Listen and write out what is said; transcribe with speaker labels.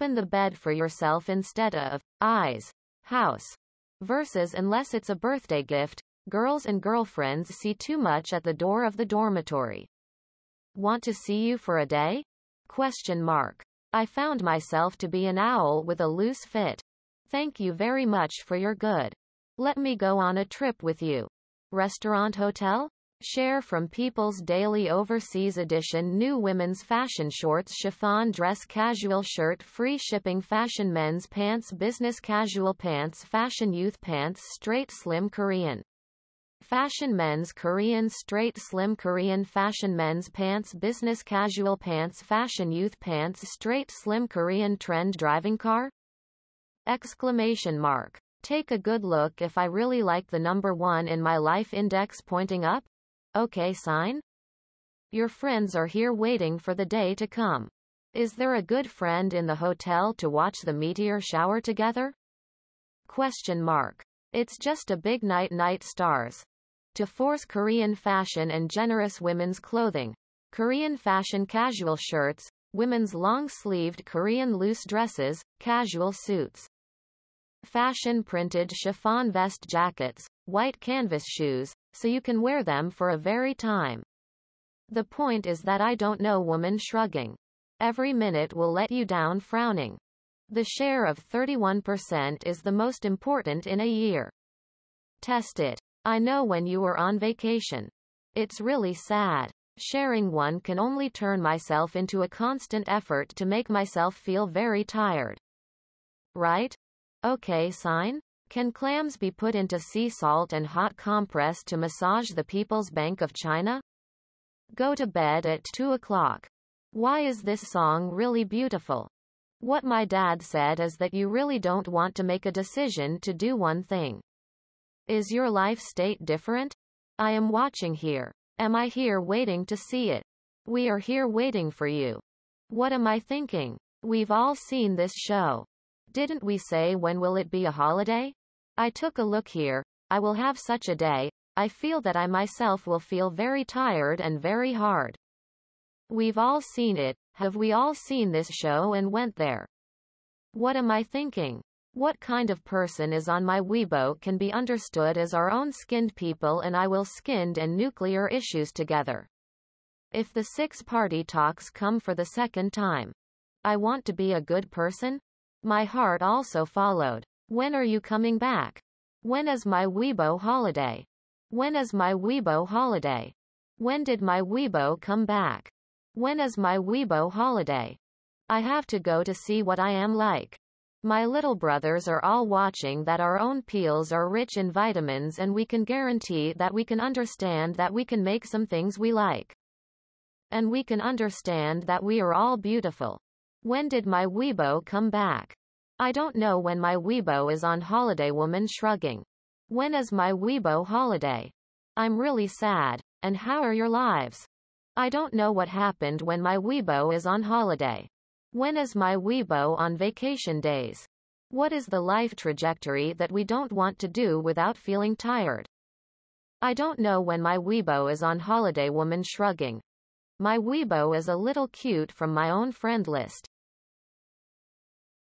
Speaker 1: Open the bed for yourself instead of eyes. House. Versus unless it's a birthday gift, girls and girlfriends see too much at the door of the dormitory. Want to see you for a day? Question mark. I found myself to be an owl with a loose fit. Thank you very much for your good. Let me go on a trip with you. Restaurant hotel? Share from People's Daily Overseas Edition New Women's Fashion Shorts Chiffon Dress Casual Shirt Free Shipping Fashion Men's Pants Business Casual Pants Fashion Youth Pants Straight Slim Korean Fashion Men's Korean Straight Slim Korean Fashion Men's Pants Business Casual Pants Fashion Youth Pants Straight Slim Korean Trend Driving Car? Exclamation mark. Take a good look if I really like the number one in my life index pointing up? Okay sign? Your friends are here waiting for the day to come. Is there a good friend in the hotel to watch the meteor shower together? Question mark. It's just a big night night stars. To force Korean fashion and generous women's clothing. Korean fashion casual shirts, women's long-sleeved Korean loose dresses, casual suits. Fashion printed chiffon vest jackets, white canvas shoes, so you can wear them for a very time. The point is that I don't know woman shrugging. Every minute will let you down frowning. The share of 31% is the most important in a year. Test it. I know when you were on vacation. It's really sad. Sharing one can only turn myself into a constant effort to make myself feel very tired. Right? Okay sign? Can clams be put into sea salt and hot compress to massage the People's Bank of China? Go to bed at 2 o'clock. Why is this song really beautiful? What my dad said is that you really don't want to make a decision to do one thing. Is your life state different? I am watching here. Am I here waiting to see it? We are here waiting for you. What am I thinking? We've all seen this show. Didn't we say when will it be a holiday? I took a look here. I will have such a day. I feel that I myself will feel very tired and very hard. We've all seen it. Have we all seen this show and went there? What am I thinking? What kind of person is on my Weibo can be understood as our own skinned people and I will skinned and nuclear issues together. If the six party talks come for the second time. I want to be a good person? My heart also followed. When are you coming back? When is my Weibo holiday? When is my Weibo holiday? When did my Weibo come back? When is my Weibo holiday? I have to go to see what I am like. My little brothers are all watching that our own peels are rich in vitamins and we can guarantee that we can understand that we can make some things we like. And we can understand that we are all beautiful. When did my Weibo come back? I don't know when my Weibo is on holiday woman shrugging. When is my Weibo holiday? I'm really sad. And how are your lives? I don't know what happened when my Weibo is on holiday. When is my Weibo on vacation days? What is the life trajectory that we don't want to do without feeling tired? I don't know when my Weibo is on holiday woman shrugging. My Weibo is a little cute from my own friend list.